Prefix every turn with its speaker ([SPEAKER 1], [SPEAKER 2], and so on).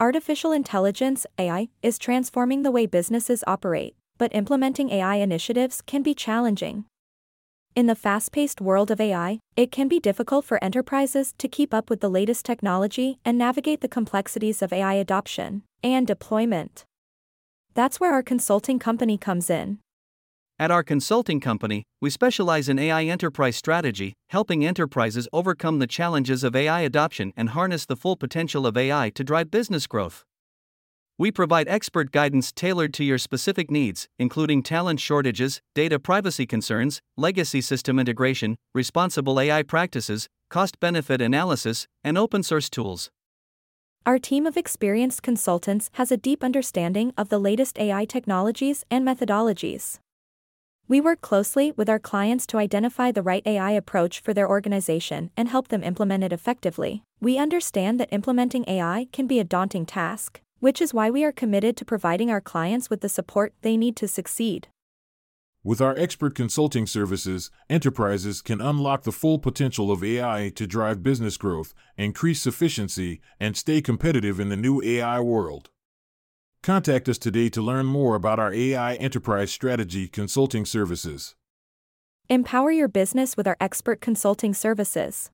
[SPEAKER 1] Artificial intelligence, AI, is transforming the way businesses operate, but implementing AI initiatives can be challenging. In the fast paced world of AI, it can be difficult for enterprises to keep up with the latest technology and navigate the complexities of AI adoption and deployment. That's where our consulting company comes in.
[SPEAKER 2] At our consulting company, we specialize in AI enterprise strategy, helping enterprises overcome the challenges of AI adoption and harness the full potential of AI to drive business growth. We provide expert guidance tailored to your specific needs, including talent shortages, data privacy concerns, legacy system integration, responsible AI practices, cost benefit analysis, and open source tools.
[SPEAKER 1] Our team of experienced consultants has a deep understanding of the latest AI technologies and methodologies. We work closely with our clients to identify the right AI approach for their organization and help them implement it effectively. We understand that implementing AI can be a daunting task, which is why we are committed to providing our clients with the support they need to succeed.
[SPEAKER 3] With our expert consulting services, enterprises can unlock the full potential of AI to drive business growth, increase efficiency, and stay competitive in the new AI world. Contact us today to learn more about our AI enterprise strategy consulting services.
[SPEAKER 1] Empower your business with our expert consulting services.